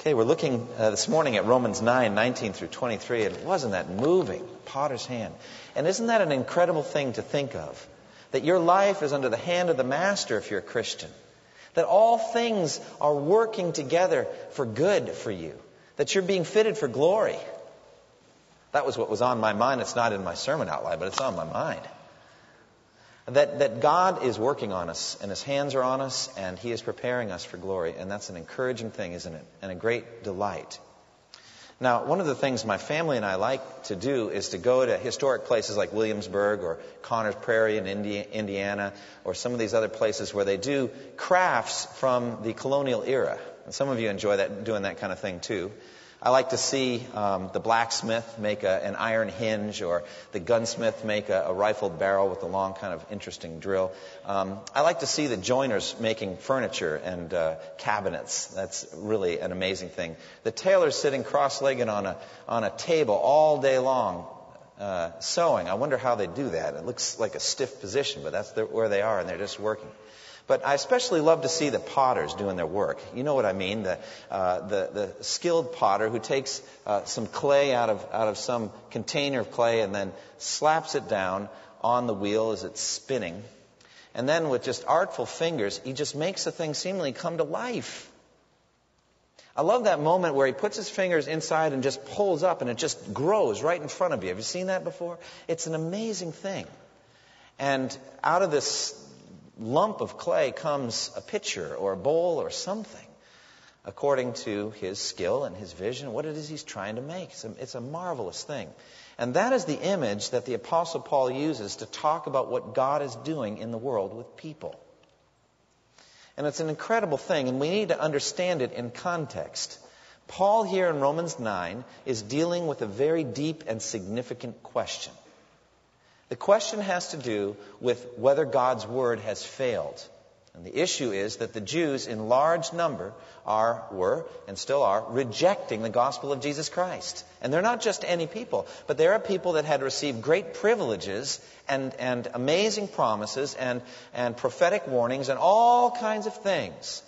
Okay, we're looking uh, this morning at Romans 9, 19 through 23, and wasn't that moving? Potter's hand. And isn't that an incredible thing to think of? That your life is under the hand of the Master if you're a Christian. That all things are working together for good for you. That you're being fitted for glory. That was what was on my mind. It's not in my sermon outline, but it's on my mind. That, that God is working on us, and His hands are on us, and He is preparing us for glory. And that's an encouraging thing, isn't it? And a great delight. Now, one of the things my family and I like to do is to go to historic places like Williamsburg or Conner's Prairie in Indiana or some of these other places where they do crafts from the colonial era. And some of you enjoy that, doing that kind of thing too. I like to see um, the blacksmith make a, an iron hinge or the gunsmith make a, a, rifled barrel with a long kind of interesting drill. Um, I like to see the joiners making furniture and uh, cabinets. That's really an amazing thing. The tailors sitting cross-legged on a, on a table all day long uh, sewing. I wonder how they do that. It looks like a stiff position, but that's the, where they are and they're just working. But I especially love to see the potters doing their work. You know what I mean? The, uh, the, the skilled potter who takes uh, some clay out of, out of some container of clay and then slaps it down on the wheel as it's spinning. And then with just artful fingers, he just makes the thing seemingly come to life. I love that moment where he puts his fingers inside and just pulls up and it just grows right in front of you. Have you seen that before? It's an amazing thing. And out of this lump of clay comes a pitcher or a bowl or something according to his skill and his vision, what it is he's trying to make. It's a, it's a, marvelous thing. And that is the image that the Apostle Paul uses to talk about what God is doing in the world with people. And it's an incredible thing, and we need to understand it in context. Paul, here in Romans 9, is dealing with a very deep and significant question. The question has to do with whether God's word has failed. And the issue is that the Jews, in large number, are, were, and still are, rejecting the gospel of Jesus Christ. And they're not just any people, but they are people that had received great privileges and, and amazing promises and, and prophetic warnings and all kinds of things.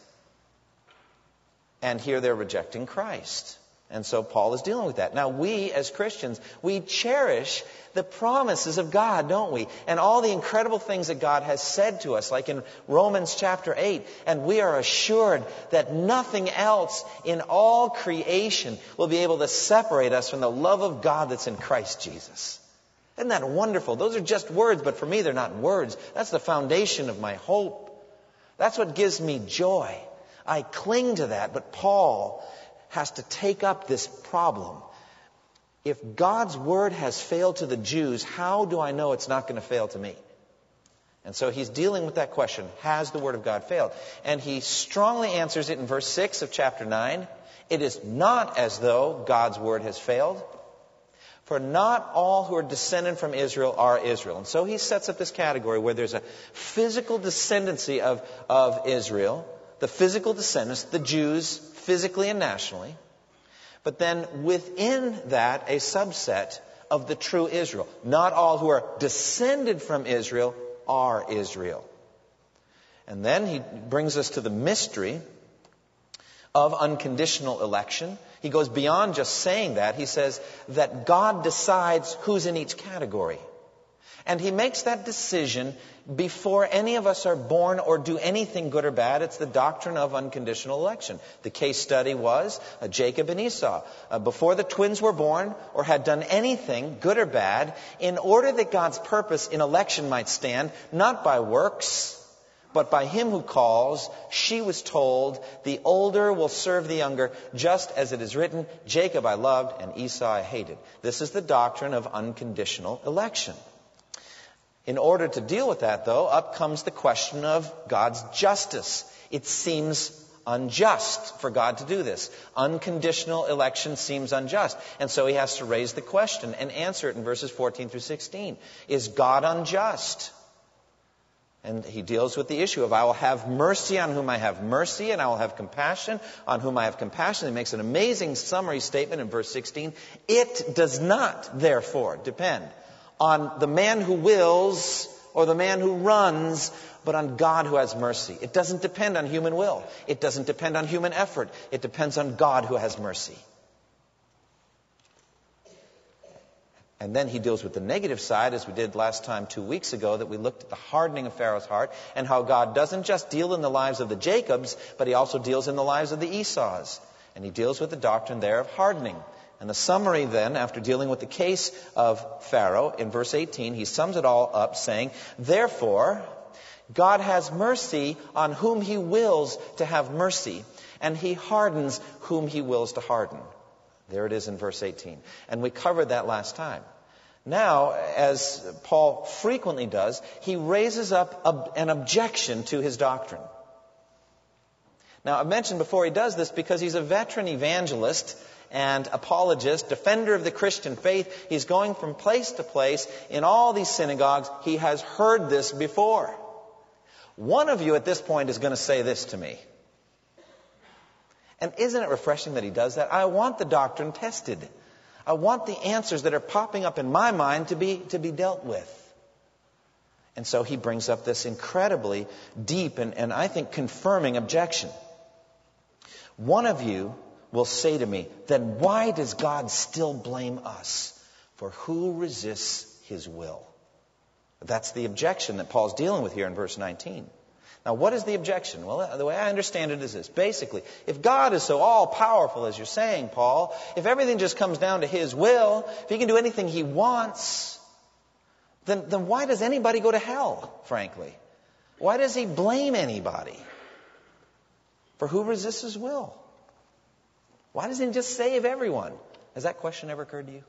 And here they're rejecting Christ. And so Paul is dealing with that. Now, we as Christians, we cherish the promises of God, don't we? And all the incredible things that God has said to us, like in Romans chapter 8. And we are assured that nothing else in all creation will be able to separate us from the love of God that's in Christ Jesus. Isn't that wonderful? Those are just words, but for me, they're not words. That's the foundation of my hope. That's what gives me joy. I cling to that, but Paul has to take up this problem. If God's word has failed to the Jews, how do I know it's not going to fail to me? And so he's dealing with that question Has the word of God failed? And he strongly answers it in verse 6 of chapter 9. It is not as though God's word has failed. For not all who are descended from Israel are Israel. And so he sets up this category where there's a physical descendancy of, of Israel, the physical descendants, the Jews, physically and nationally, but then within that, a subset of the true Israel. Not all who are descended from Israel are Israel. And then he brings us to the mystery of unconditional election. He goes beyond just saying that. He says that God decides who's in each category. And he makes that decision before any of us are born or do anything good or bad. It's the doctrine of unconditional election. The case study was uh, Jacob and Esau. Uh, before the twins were born or had done anything, good or bad, in order that God's purpose in election might stand, not by works, but by him who calls, she was told, the older will serve the younger, just as it is written, Jacob I loved and Esau I hated. This is the doctrine of unconditional election. In order to deal with that, though, up comes the question of God's justice. It seems unjust for God to do this. Unconditional election seems unjust. And so he has to raise the question and answer it in verses 14 through 16. Is God unjust? And he deals with the issue of I will have mercy on whom I have mercy, and I will have compassion on whom I have compassion. He makes an amazing summary statement in verse 16. It does not, therefore, depend on the man who wills or the man who runs, but on God who has mercy. It doesn't depend on human will. It doesn't depend on human effort. It depends on God who has mercy. And then he deals with the negative side, as we did last time two weeks ago, that we looked at the hardening of Pharaoh's heart and how God doesn't just deal in the lives of the Jacobs, but he also deals in the lives of the Esau's. And he deals with the doctrine there of hardening. And the summary then, after dealing with the case of Pharaoh, in verse 18, he sums it all up saying, Therefore, God has mercy on whom he wills to have mercy, and he hardens whom he wills to harden. There it is in verse 18. And we covered that last time. Now, as Paul frequently does, he raises up an objection to his doctrine. Now, I mentioned before he does this because he's a veteran evangelist and apologist, defender of the Christian faith. He's going from place to place in all these synagogues. He has heard this before. One of you at this point is going to say this to me. And isn't it refreshing that he does that? I want the doctrine tested. I want the answers that are popping up in my mind to be, to be dealt with. And so he brings up this incredibly deep and, and I think confirming objection. One of you will say to me, then why does God still blame us? For who resists his will? That's the objection that Paul's dealing with here in verse 19. Now, what is the objection? Well, the way I understand it is this. Basically, if God is so all powerful as you're saying, Paul, if everything just comes down to His will, if He can do anything He wants, then, then why does anybody go to hell, frankly? Why does He blame anybody? For who resists His will? Why doesn't He just save everyone? Has that question ever occurred to you?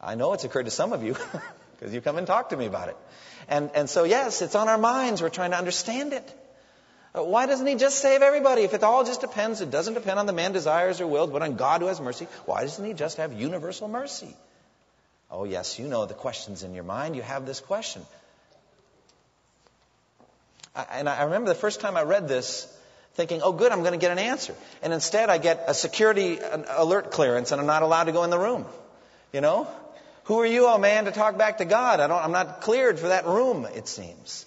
I know it's occurred to some of you because you come and talk to me about it. And, and so, yes, it's on our minds. We're trying to understand it. Uh, why doesn't he just save everybody? If it all just depends, it doesn't depend on the man desires or wills, but on God who has mercy, why doesn't he just have universal mercy? Oh, yes, you know the questions in your mind. You have this question. I, and I remember the first time I read this, thinking, oh, good, I'm going to get an answer. And instead, I get a security alert clearance and I'm not allowed to go in the room. You know? Who are you, oh man, to talk back to God? I don't, I'm not cleared for that room, it seems.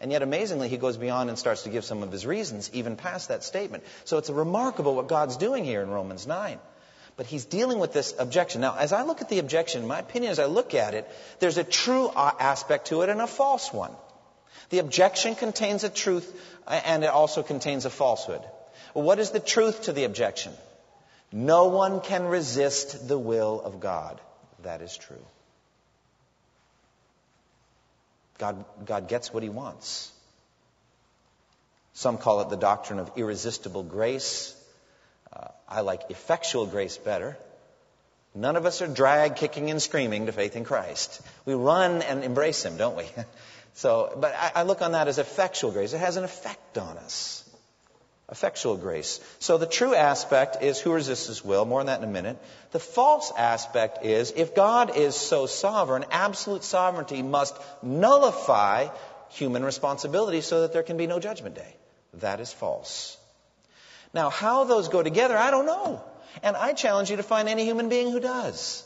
And yet, amazingly, he goes beyond and starts to give some of his reasons, even past that statement. So it's remarkable what God's doing here in Romans 9. But he's dealing with this objection. Now, as I look at the objection, my opinion as I look at it, there's a true aspect to it and a false one. The objection contains a truth and it also contains a falsehood. What is the truth to the objection? No one can resist the will of God that is true. God, God gets what he wants. Some call it the doctrine of irresistible grace. Uh, I like effectual grace better. None of us are drag kicking and screaming to faith in Christ. We run and embrace him, don't we? so, but I, I look on that as effectual grace. It has an effect on us effectual grace. So the true aspect is who resists his will, more on that in a minute. The false aspect is if God is so sovereign, absolute sovereignty must nullify human responsibility so that there can be no judgment day. That is false. Now, how those go together, I don't know. And I challenge you to find any human being who does.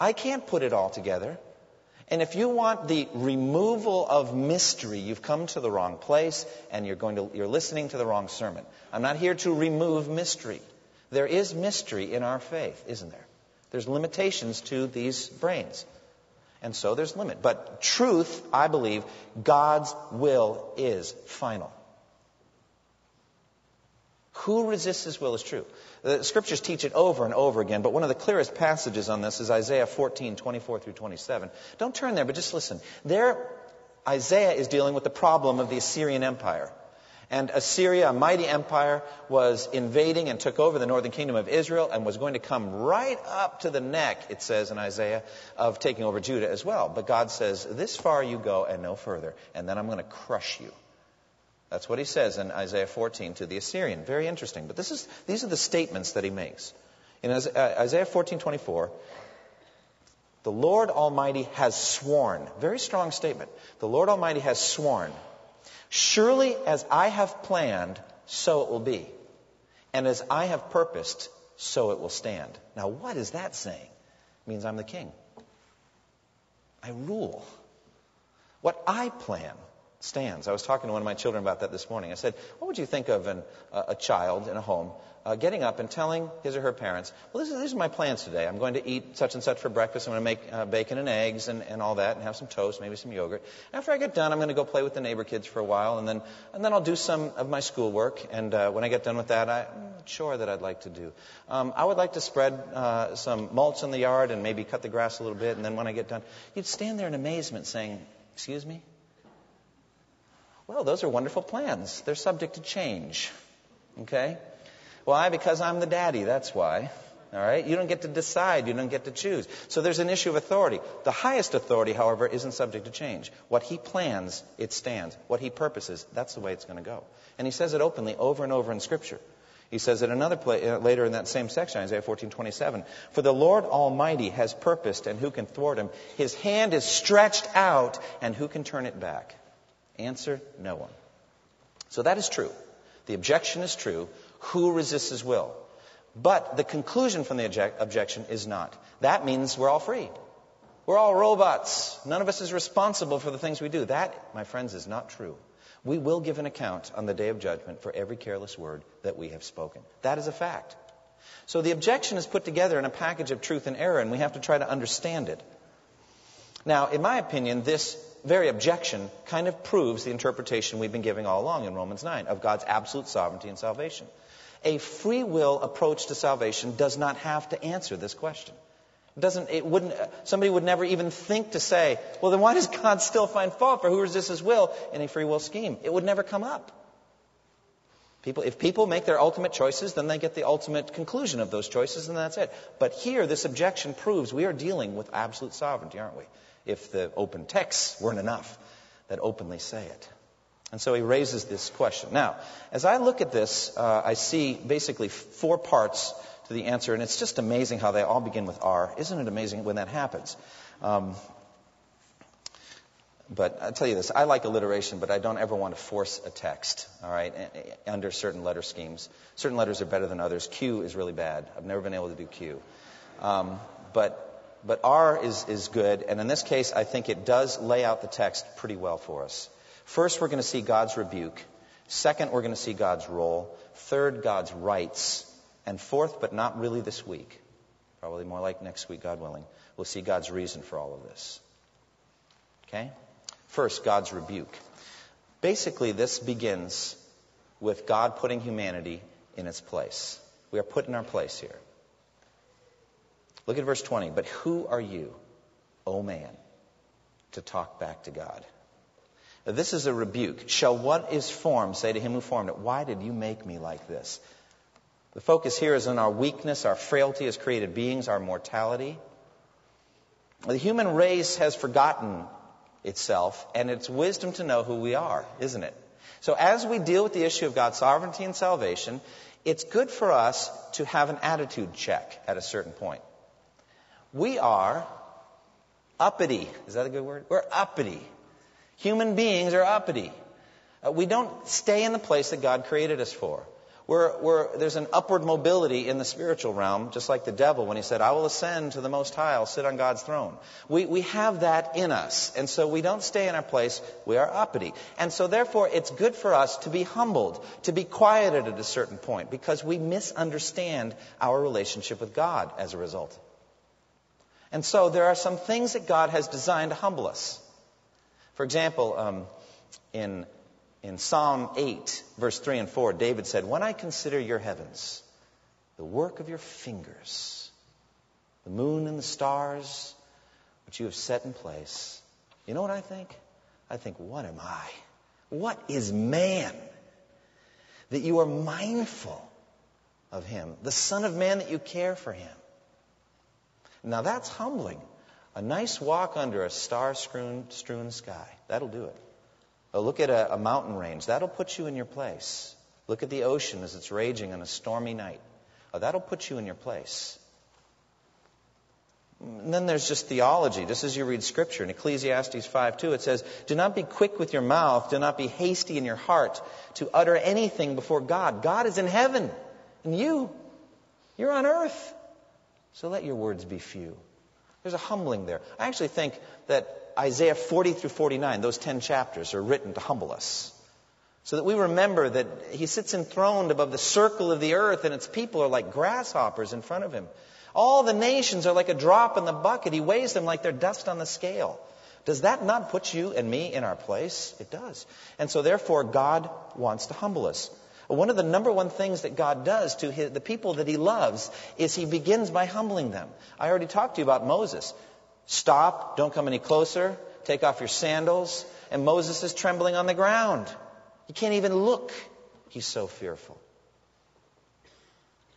I can't put it all together. And if you want the removal of mystery, you've come to the wrong place and you're going to, you're listening to the wrong sermon. I'm not here to remove mystery. There is mystery in our faith, isn't there? There's limitations to these brains. And so there's limit. But truth, I believe, God's will is final. Who resists his will is true. The scriptures teach it over and over again, but one of the clearest passages on this is Isaiah 14, 24 through 27. Don't turn there, but just listen. There, Isaiah is dealing with the problem of the Assyrian Empire. And Assyria, a mighty empire, was invading and took over the northern kingdom of Israel and was going to come right up to the neck, it says in Isaiah, of taking over Judah as well. But God says, This far you go and no further, and then I'm going to crush you. That's what he says in Isaiah 14 to the Assyrian. Very interesting. But this is, these are the statements that he makes. In uh, Isaiah 14:24, the Lord Almighty has sworn. Very strong statement. The Lord Almighty has sworn. Surely as I have planned, so it will be. And as I have purposed, so it will stand. Now, what is that saying? It means I'm the king. I rule. What I plan stands. I was talking to one of my children about that this morning. I said, What would you think of an, uh, a child in a home uh, getting up and telling his or her parents, Well, this is, these are my plans today. I'm going to eat such and such for breakfast. I'm going to make uh, bacon and eggs and, and all that and have some toast, maybe some yogurt. After I get done, I'm going to go play with the neighbor kids for a while and then, and then I'll do some of my schoolwork. And uh, when I get done with that, I, am not sure that I'd like to do. Um, I would like to spread uh, some mulch in the yard and maybe cut the grass a little bit. And then when I get done, you'd stand there in amazement saying, Excuse me? Well, those are wonderful plans. They're subject to change. Okay? Why? Because I'm the daddy, that's why. All right? You don't get to decide, you don't get to choose. So there's an issue of authority. The highest authority, however, isn't subject to change. What he plans, it stands. What he purposes, that's the way it's going to go. And he says it openly over and over in Scripture. He says it another place, uh, later in that same section, Isaiah 14:27. For the Lord Almighty has purposed, and who can thwart him? His hand is stretched out, and who can turn it back? Answer, no one. So that is true. The objection is true. Who resists his will? But the conclusion from the object- objection is not. That means we're all free. We're all robots. None of us is responsible for the things we do. That, my friends, is not true. We will give an account on the day of judgment for every careless word that we have spoken. That is a fact. So the objection is put together in a package of truth and error, and we have to try to understand it. Now, in my opinion, this very objection kind of proves the interpretation we've been giving all along in Romans 9 of God's absolute sovereignty and salvation. A free will approach to salvation does not have to answer this question. It doesn't, it wouldn't, somebody would never even think to say, well, then why does God still find fault for who resists his will in a free will scheme? It would never come up. People, if people make their ultimate choices, then they get the ultimate conclusion of those choices, and that's it. But here, this objection proves we are dealing with absolute sovereignty, aren't we? If the open texts weren't enough that openly say it. And so he raises this question. Now, as I look at this, uh, I see basically four parts to the answer, and it's just amazing how they all begin with R. Isn't it amazing when that happens? Um, but I'll tell you this I like alliteration, but I don't ever want to force a text, all right, under certain letter schemes. Certain letters are better than others. Q is really bad. I've never been able to do Q. Um, but but R is, is good, and in this case, I think it does lay out the text pretty well for us. First, we're going to see God's rebuke. Second, we're going to see God's role. Third, God's rights. And fourth, but not really this week, probably more like next week, God willing, we'll see God's reason for all of this. Okay? First, God's rebuke. Basically, this begins with God putting humanity in its place. We are put in our place here. Look at verse 20. But who are you, O man, to talk back to God? Now, this is a rebuke. Shall what is formed say to him who formed it, Why did you make me like this? The focus here is on our weakness, our frailty as created beings, our mortality. The human race has forgotten itself and its wisdom to know who we are, isn't it? So as we deal with the issue of God's sovereignty and salvation, it's good for us to have an attitude check at a certain point. We are uppity. Is that a good word? We're uppity. Human beings are uppity. Uh, we don't stay in the place that God created us for. We're, we're, there's an upward mobility in the spiritual realm, just like the devil when he said, I will ascend to the Most High, I'll sit on God's throne. We, we have that in us. And so we don't stay in our place, we are uppity. And so therefore, it's good for us to be humbled, to be quieted at a certain point, because we misunderstand our relationship with God as a result. And so there are some things that God has designed to humble us. For example, um, in, in Psalm 8, verse 3 and 4, David said, When I consider your heavens, the work of your fingers, the moon and the stars, which you have set in place, you know what I think? I think, what am I? What is man that you are mindful of him? The Son of Man that you care for him? Now that's humbling. A nice walk under a star strewn sky. That'll do it. Oh, look at a, a mountain range. That'll put you in your place. Look at the ocean as it's raging on a stormy night. Oh, that'll put you in your place. And then there's just theology, just as you read Scripture. In Ecclesiastes 5 2, it says, Do not be quick with your mouth, do not be hasty in your heart to utter anything before God. God is in heaven, and you, you're on earth. So let your words be few. There's a humbling there. I actually think that Isaiah 40 through 49, those 10 chapters, are written to humble us. So that we remember that he sits enthroned above the circle of the earth and its people are like grasshoppers in front of him. All the nations are like a drop in the bucket. He weighs them like they're dust on the scale. Does that not put you and me in our place? It does. And so therefore God wants to humble us. One of the number one things that God does to his, the people that he loves is he begins by humbling them. I already talked to you about Moses. Stop, don't come any closer, take off your sandals. And Moses is trembling on the ground. He can't even look. He's so fearful.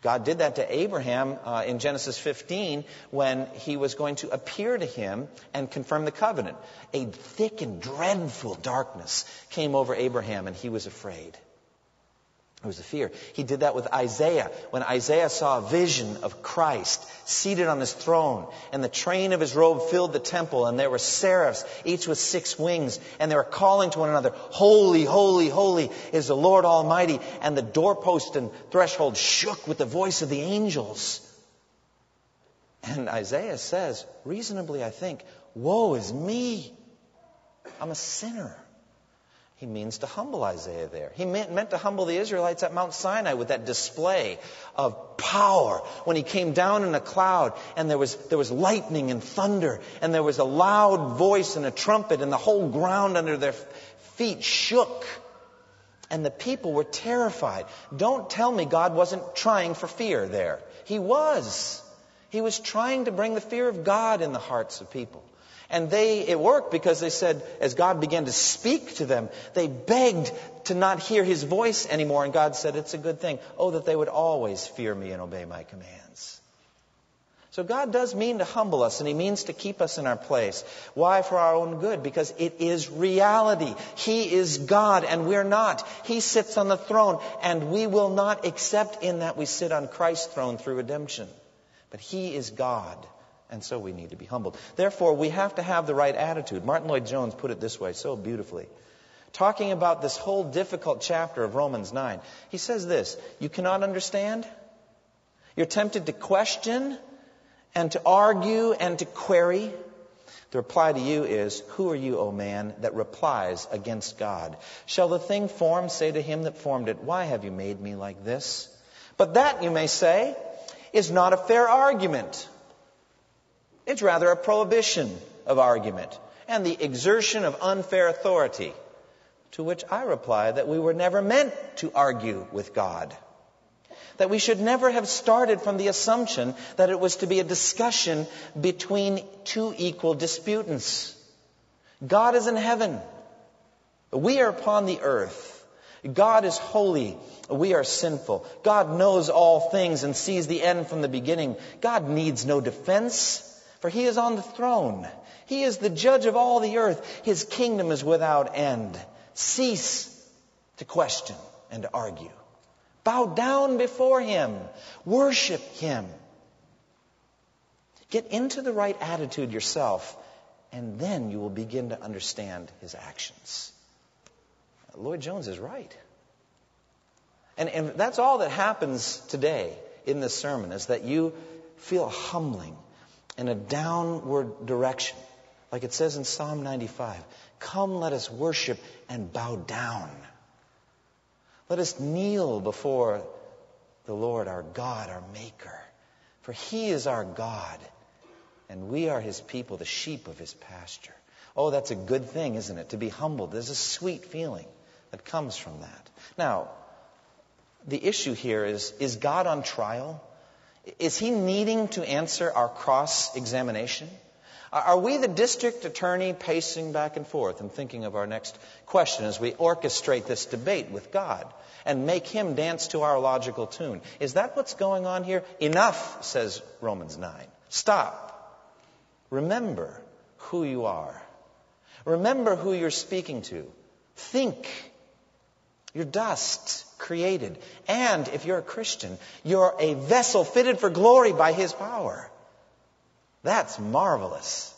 God did that to Abraham uh, in Genesis 15 when he was going to appear to him and confirm the covenant. A thick and dreadful darkness came over Abraham and he was afraid. It was a fear. He did that with Isaiah. When Isaiah saw a vision of Christ seated on his throne, and the train of his robe filled the temple, and there were seraphs, each with six wings, and they were calling to one another, Holy, holy, holy is the Lord Almighty. And the doorpost and threshold shook with the voice of the angels. And Isaiah says, reasonably, I think, Woe is me! I'm a sinner. He means to humble Isaiah there. He meant, meant, to humble the Israelites at Mount Sinai with that display of power when he came down in a cloud and there was, there was lightning and thunder and there was a loud voice and a trumpet and the whole ground under their feet shook. And the people were terrified. Don't tell me God wasn't trying for fear there. He was. He was trying to bring the fear of God in the hearts of people. And they, it worked because they said, as God began to speak to them, they begged to not hear his voice anymore. And God said, it's a good thing. Oh, that they would always fear me and obey my commands. So God does mean to humble us and He means to keep us in our place. Why? For our own good. Because it is reality. He is God and we're not. He sits on the throne and we will not accept in that we sit on Christ's throne through redemption. But He is God. And so we need to be humbled. Therefore, we have to have the right attitude. Martyn Lloyd-Jones put it this way so beautifully. Talking about this whole difficult chapter of Romans 9, he says this You cannot understand? You're tempted to question and to argue and to query. The reply to you is, Who are you, O man, that replies against God? Shall the thing formed say to him that formed it, Why have you made me like this? But that, you may say, is not a fair argument. It's rather a prohibition of argument and the exertion of unfair authority. To which I reply that we were never meant to argue with God. That we should never have started from the assumption that it was to be a discussion between two equal disputants. God is in heaven. We are upon the earth. God is holy. We are sinful. God knows all things and sees the end from the beginning. God needs no defense for he is on the throne. He is the judge of all the earth. His kingdom is without end. Cease to question and to argue. Bow down before him. Worship him. Get into the right attitude yourself, and then you will begin to understand his actions. Lloyd-Jones is right. And, and that's all that happens today in this sermon is that you feel humbling in a downward direction. Like it says in Psalm 95 Come, let us worship and bow down. Let us kneel before the Lord, our God, our Maker. For He is our God, and we are His people, the sheep of His pasture. Oh, that's a good thing, isn't it? To be humbled. There's a sweet feeling that comes from that. Now, the issue here is is God on trial? Is he needing to answer our cross examination? Are we the district attorney pacing back and forth and thinking of our next question as we orchestrate this debate with God and make him dance to our logical tune? Is that what's going on here? Enough, says Romans 9. Stop. Remember who you are. Remember who you're speaking to. Think. You're dust created. And if you're a Christian, you're a vessel fitted for glory by His power. That's marvelous.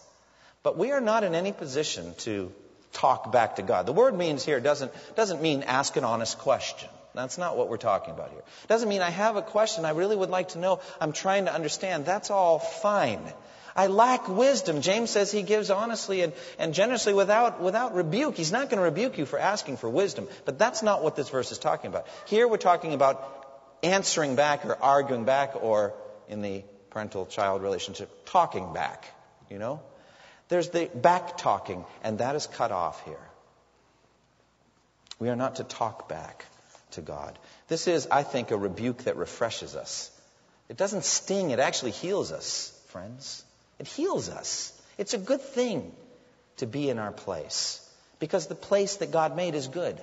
But we are not in any position to talk back to God. The word means here doesn't, doesn't mean ask an honest question. That's not what we're talking about here. Doesn't mean I have a question I really would like to know. I'm trying to understand. That's all fine. I lack wisdom. James says he gives honestly and, and generously without, without rebuke. He's not going to rebuke you for asking for wisdom. But that's not what this verse is talking about. Here we're talking about answering back or arguing back or in the parental child relationship, talking back. You know? There's the back talking, and that is cut off here. We are not to talk back to God. This is, I think, a rebuke that refreshes us. It doesn't sting, it actually heals us, friends. It heals us. It's a good thing to be in our place because the place that God made is good.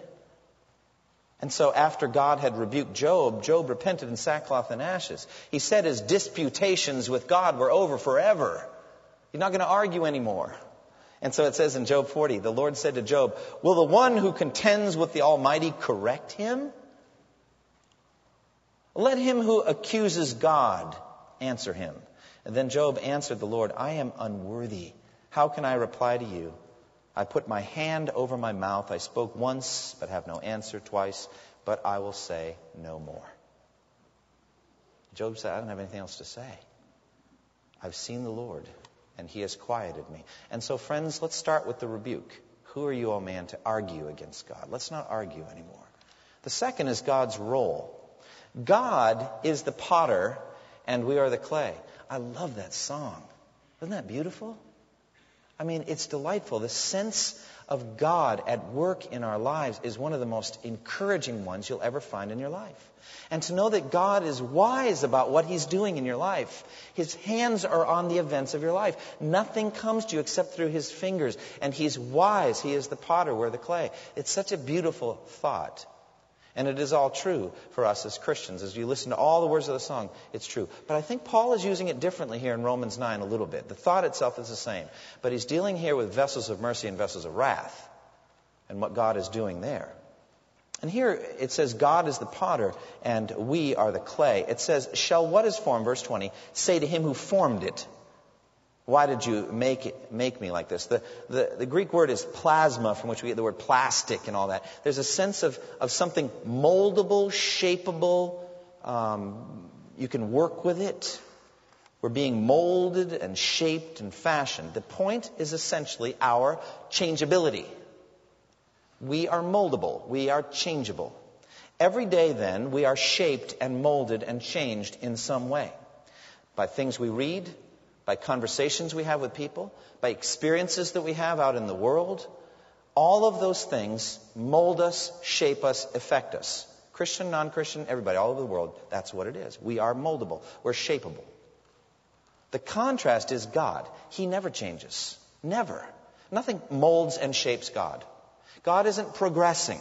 And so, after God had rebuked Job, Job repented in sackcloth and ashes. He said his disputations with God were over forever. He's not going to argue anymore. And so it says in Job 40, the Lord said to Job, Will the one who contends with the Almighty correct him? Let him who accuses God answer him. And then Job answered the Lord, I am unworthy. How can I reply to you? I put my hand over my mouth. I spoke once, but have no answer, twice, but I will say no more. Job said, I don't have anything else to say. I've seen the Lord, and he has quieted me. And so, friends, let's start with the rebuke. Who are you, O man, to argue against God? Let's not argue anymore. The second is God's role. God is the potter, and we are the clay. I love that song. Isn't that beautiful? I mean, it's delightful. The sense of God at work in our lives is one of the most encouraging ones you'll ever find in your life. And to know that God is wise about what He's doing in your life. His hands are on the events of your life. Nothing comes to you except through His fingers. And He's wise. He is the potter, we're the clay. It's such a beautiful thought. And it is all true for us as Christians. As you listen to all the words of the song, it's true. But I think Paul is using it differently here in Romans 9 a little bit. The thought itself is the same. But he's dealing here with vessels of mercy and vessels of wrath and what God is doing there. And here it says, God is the potter and we are the clay. It says, Shall what is formed, verse 20, say to him who formed it, why did you make, it, make me like this? The, the, the, Greek word is plasma, from which we get the word plastic and all that. There's a sense of, of something moldable, shapeable. Um, you can work with it. We're being molded and shaped and fashioned. The point is essentially our changeability. We are moldable. We are changeable. Every day, then, we are shaped and molded and changed in some way by things we read, by conversations we have with people, by experiences that we have out in the world. All of those things mold us, shape us, affect us. Christian, non Christian, everybody, all over the world, that's what it is. We are moldable, we're shapeable. The contrast is God. He never changes. Never. Nothing molds and shapes God. God isn't progressing.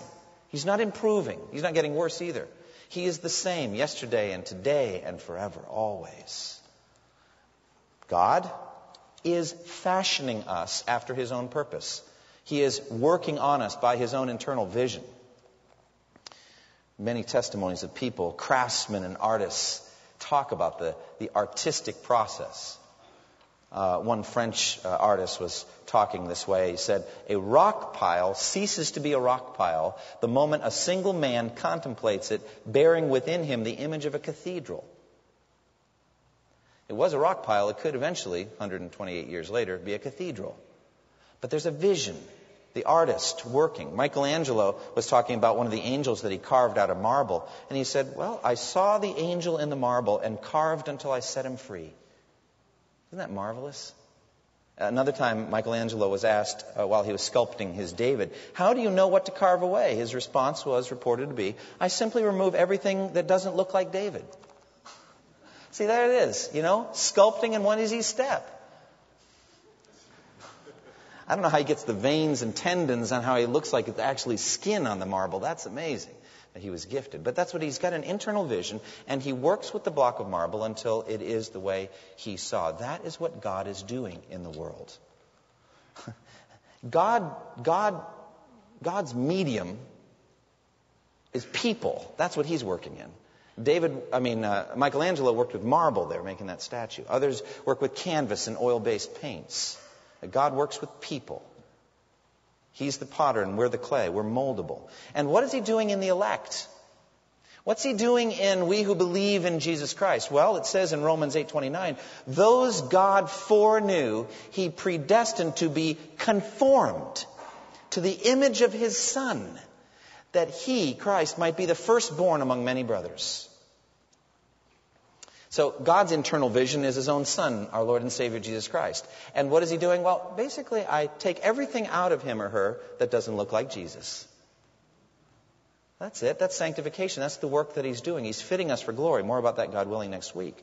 He's not improving. He's not getting worse either. He is the same yesterday and today and forever, always. God is fashioning us after his own purpose. He is working on us by his own internal vision. Many testimonies of people, craftsmen and artists, talk about the, the artistic process. Uh, one French uh, artist was talking this way. He said, A rock pile ceases to be a rock pile the moment a single man contemplates it, bearing within him the image of a cathedral. It was a rock pile. It could eventually, 128 years later, be a cathedral. But there's a vision. The artist working. Michelangelo was talking about one of the angels that he carved out of marble. And he said, Well, I saw the angel in the marble and carved until I set him free. Isn't that marvelous? Another time, Michelangelo was asked uh, while he was sculpting his David, How do you know what to carve away? His response was reported to be, I simply remove everything that doesn't look like David. See, there it is, you know, sculpting in one easy step. I don't know how he gets the veins and tendons and how he looks like it's actually skin on the marble. That's amazing that he was gifted. But that's what he's got an internal vision, and he works with the block of marble until it is the way he saw. That is what God is doing in the world. God, God God's medium is people. That's what he's working in. David, I mean, uh, Michelangelo worked with marble there, making that statue. Others work with canvas and oil based paints. God works with people. He's the potter and we're the clay. We're moldable. And what is he doing in the elect? What's he doing in we who believe in Jesus Christ? Well, it says in Romans 8:29, those God foreknew, he predestined to be conformed to the image of his son, that he, Christ, might be the firstborn among many brothers. So God's internal vision is his own son, our Lord and Savior Jesus Christ. And what is he doing? Well, basically I take everything out of him or her that doesn't look like Jesus. That's it. That's sanctification. That's the work that he's doing. He's fitting us for glory. More about that, God willing, next week.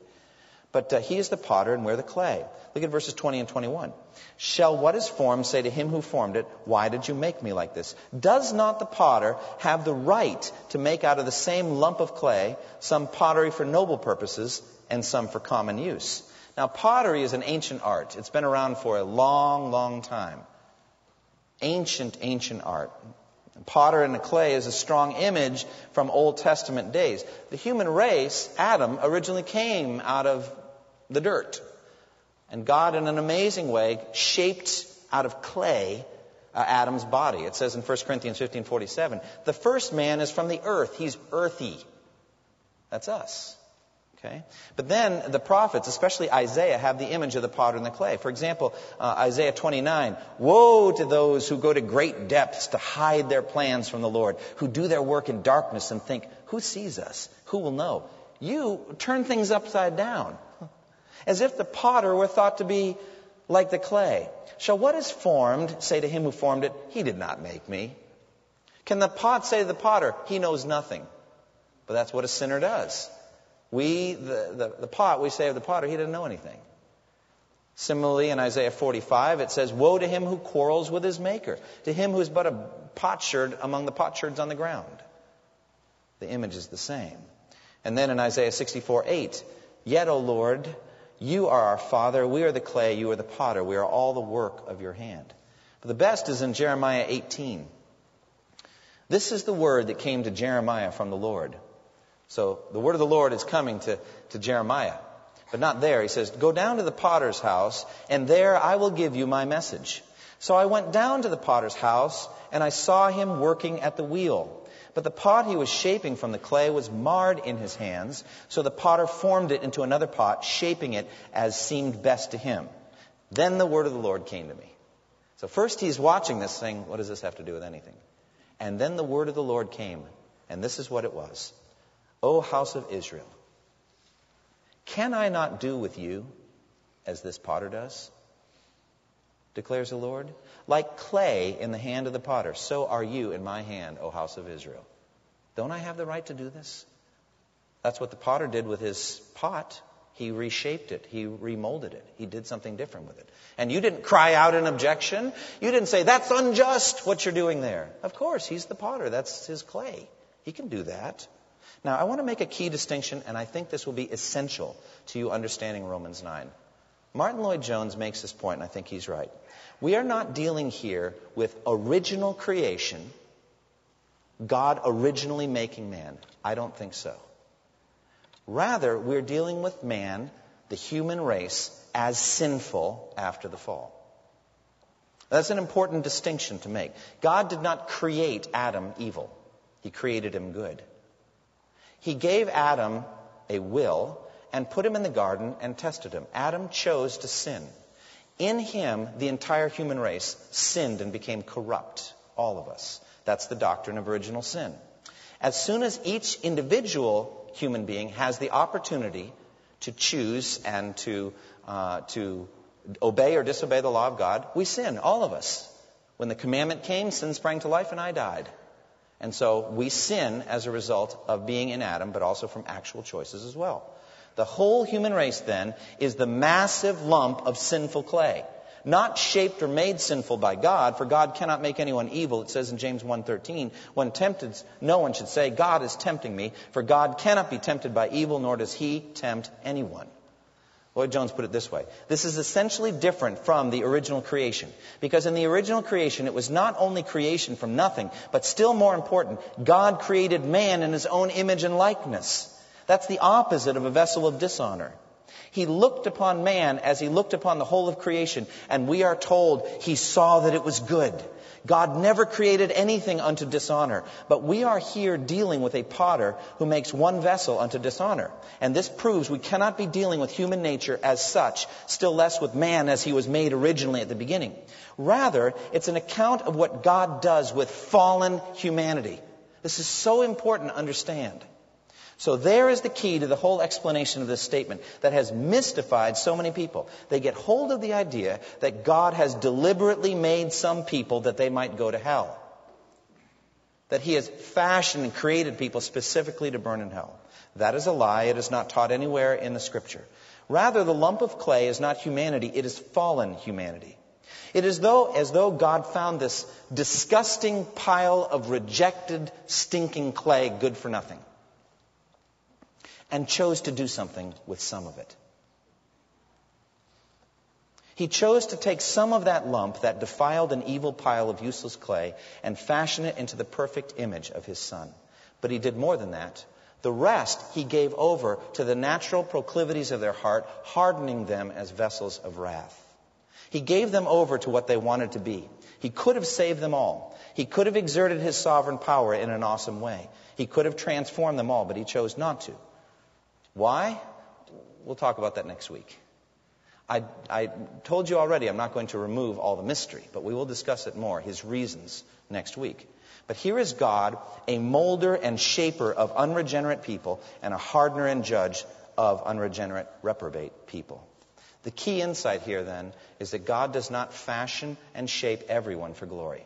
But uh, he is the potter and we're the clay. Look at verses 20 and 21. Shall what is formed say to him who formed it, Why did you make me like this? Does not the potter have the right to make out of the same lump of clay some pottery for noble purposes and some for common use? Now, pottery is an ancient art. It's been around for a long, long time. Ancient, ancient art. Potter and the clay is a strong image from Old Testament days. The human race, Adam, originally came out of the dirt. And God, in an amazing way, shaped out of clay uh, Adam's body. It says in 1 Corinthians 15:47, the first man is from the earth. He's earthy. That's us. Okay? But then the prophets, especially Isaiah, have the image of the potter and the clay. For example, uh, Isaiah 29, Woe to those who go to great depths to hide their plans from the Lord, who do their work in darkness and think, Who sees us? Who will know? You turn things upside down. As if the potter were thought to be like the clay. Shall what is formed say to him who formed it, He did not make me? Can the pot say to the potter, He knows nothing? But that's what a sinner does. We, the, the, the pot, we say of the potter, he didn't know anything. Similarly, in Isaiah 45, it says, Woe to him who quarrels with his maker, to him who is but a potsherd among the potsherds on the ground. The image is the same. And then in Isaiah 64, 8, Yet, O Lord, you are our Father, we are the clay, you are the potter, we are all the work of your hand. But the best is in Jeremiah 18. This is the word that came to Jeremiah from the Lord. So the word of the Lord is coming to, to Jeremiah. But not there. He says, Go down to the potter's house, and there I will give you my message. So I went down to the potter's house, and I saw him working at the wheel. But the pot he was shaping from the clay was marred in his hands, so the potter formed it into another pot, shaping it as seemed best to him. Then the word of the Lord came to me. So first he's watching this, thing, What does this have to do with anything? And then the word of the Lord came, and this is what it was. O house of Israel, can I not do with you as this potter does? Declares the Lord. Like clay in the hand of the potter, so are you in my hand, O house of Israel. Don't I have the right to do this? That's what the potter did with his pot. He reshaped it. He remolded it. He did something different with it. And you didn't cry out in objection. You didn't say, that's unjust what you're doing there. Of course, he's the potter. That's his clay. He can do that. Now, I want to make a key distinction, and I think this will be essential to you understanding Romans 9. Martyn Lloyd-Jones makes this point, and I think he's right. We are not dealing here with original creation, God originally making man. I don't think so. Rather, we're dealing with man, the human race, as sinful after the fall. That's an important distinction to make. God did not create Adam evil. He created him good. He gave Adam a will and put him in the garden and tested him. Adam chose to sin. In him, the entire human race sinned and became corrupt. All of us. That's the doctrine of original sin. As soon as each individual human being has the opportunity to choose and to, uh, to obey or disobey the law of God, we sin, all of us. When the commandment came, sin sprang to life and I died. And so we sin as a result of being in Adam, but also from actual choices as well. The whole human race then is the massive lump of sinful clay. Not shaped or made sinful by God, for God cannot make anyone evil. It says in James 1:13, when tempted, no one should say, God is tempting me, for God cannot be tempted by evil, nor does he tempt anyone. Lloyd Jones put it this way This is essentially different from the original creation. Because in the original creation, it was not only creation from nothing, but still more important, God created man in his own image and likeness. That's the opposite of a vessel of dishonor. He looked upon man as he looked upon the whole of creation, and we are told he saw that it was good. God never created anything unto dishonor, but we are here dealing with a potter who makes one vessel unto dishonor. And this proves we cannot be dealing with human nature as such, still less with man as he was made originally at the beginning. Rather, it's an account of what God does with fallen humanity. This is so important to understand. So there is the key to the whole explanation of this statement that has mystified so many people. They get hold of the idea that God has deliberately made some people that they might go to hell. That he has fashioned and created people specifically to burn in hell. That is a lie. It is not taught anywhere in the scripture. Rather, the lump of clay is not humanity, it is fallen humanity. It is though, as though God found this disgusting pile of rejected, stinking clay good for nothing and chose to do something with some of it. He chose to take some of that lump, that defiled and evil pile of useless clay, and fashion it into the perfect image of his son. But he did more than that. The rest he gave over to the natural proclivities of their heart, hardening them as vessels of wrath. He gave them over to what they wanted to be. He could have saved them all. He could have exerted his sovereign power in an awesome way. He could have transformed them all, but he chose not to. Why? We'll talk about that next week. I, I, told you already I'm not going to remove all the mystery, but we will discuss it more, his reasons, next week. But here is God, a molder and shaper of unregenerate people, and a hardener and judge of unregenerate reprobate people. The key insight here, then, is that God does not fashion and shape everyone for glory.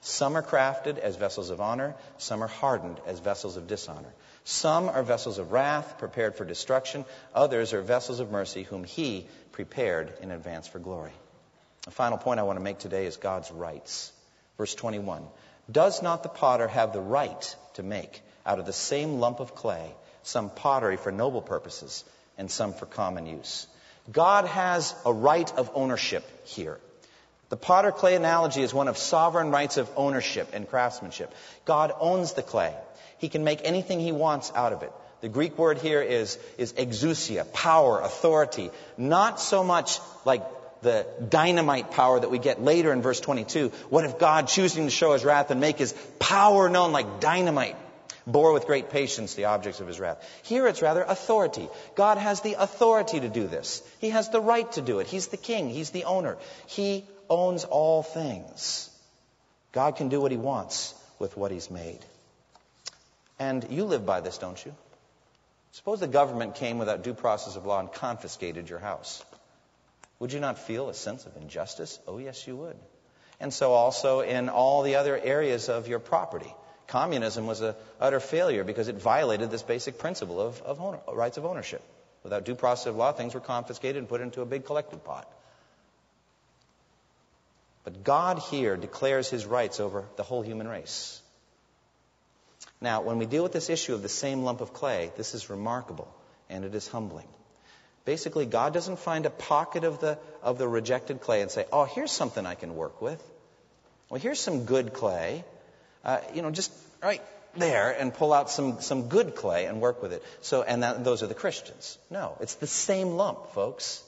Some are crafted as vessels of honor, some are hardened as vessels of dishonor. Some are vessels of wrath, prepared for destruction. Others are vessels of mercy, whom He prepared in advance for glory. The final point I want to make today is God's rights. Verse 21 Does not the potter have the right to make out of the same lump of clay some pottery for noble purposes and some for common use? God has a right of ownership here. The potter clay analogy is one of sovereign rights of ownership and craftsmanship. God owns the clay. He can make anything he wants out of it. The Greek word here is, is exousia, power, authority. Not so much like the dynamite power that we get later in verse 22. What if God, choosing to show his wrath and make his power known like dynamite, bore with great patience the objects of his wrath? Here it's rather authority. God has the authority to do this. He has the right to do it. He's the king. He's the owner. He owns all things. God can do what he wants with what he's made. And you live by this, don't you? Suppose the government came without due process of law and confiscated your house. Would you not feel a sense of injustice? Oh, yes, you would. And so also in all the other areas of your property. Communism was an utter failure because it violated this basic principle of, of owner, rights of ownership. Without due process of law, things were confiscated and put into a big collective pot. But God here declares his rights over the whole human race. Now, when we deal with this issue of the same lump of clay, this is remarkable and it is humbling. Basically, God doesn't find a pocket of the, of the rejected clay and say, oh, here's something I can work with. Well, here's some good clay. Uh, you know, just right there and pull out some, some good clay and work with it. So, and that, those are the Christians. No, it's the same lump, folks.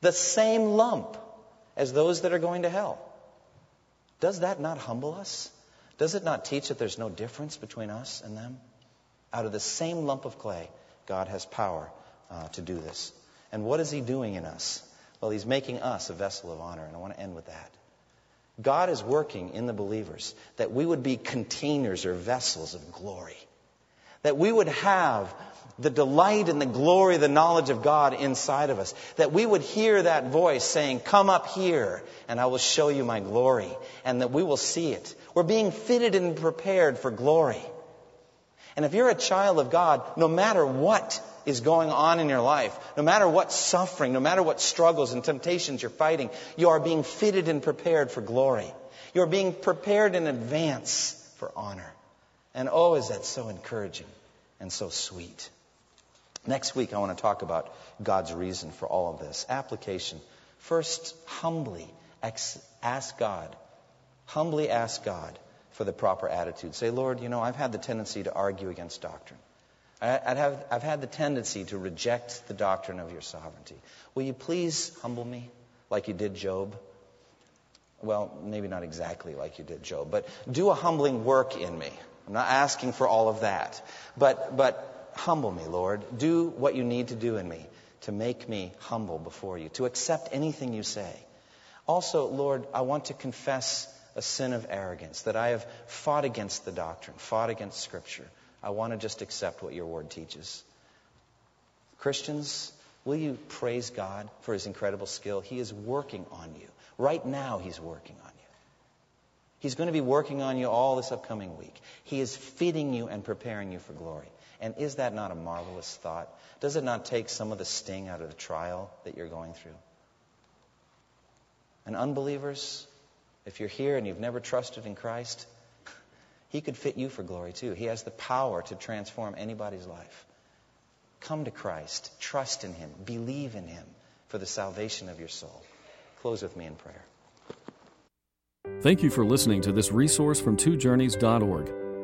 The same lump as those that are going to hell. Does that not humble us? Does it not teach that there's no difference between us and them? Out of the same lump of clay, God has power uh, to do this. And what is He doing in us? Well, He's making us a vessel of honor, and I want to end with that. God is working in the believers that we would be containers or vessels of glory. That we would have the delight and the glory, the knowledge of God inside of us. That we would hear that voice saying, Come up here, and I will show you my glory. And that we will see it. We're being fitted and prepared for glory. And if you're a child of God, no matter what is going on in your life, no matter what suffering, no matter what struggles and temptations you're fighting, you are being fitted and prepared for glory. You're being prepared in advance for honor. And oh, is that so encouraging and so sweet. Next week, I want to talk about God's reason for all of this. Application. First, humbly ask God. Humbly ask God for the proper attitude. Say, Lord, you know, I've had the tendency to argue against doctrine. I, have, I've had the tendency to reject the doctrine of your sovereignty. Will you please humble me like you did Job? Well, maybe not exactly like you did Job, but do a humbling work in me. I'm not asking for all of that. But, but humble me, Lord. Do what you need to do in me to make me humble before you, to accept anything you say. Also, Lord, I want to confess a sin of arrogance, that I have fought against the doctrine, fought against Scripture. I want to just accept what your word teaches. Christians, will you praise God for his incredible skill? He is working on you. Right now, he's working on you. He's going to be working on you all this upcoming week. He is fitting you and preparing you for glory. And is that not a marvelous thought? Does it not take some of the sting out of the trial that you're going through? And unbelievers, if you're here and you've never trusted in Christ, He could fit you for glory too. He has the power to transform anybody's life. Come to Christ, trust in Him, believe in Him for the salvation of your soul. Close with me in prayer. Thank you for listening to this resource from twojourneys.org.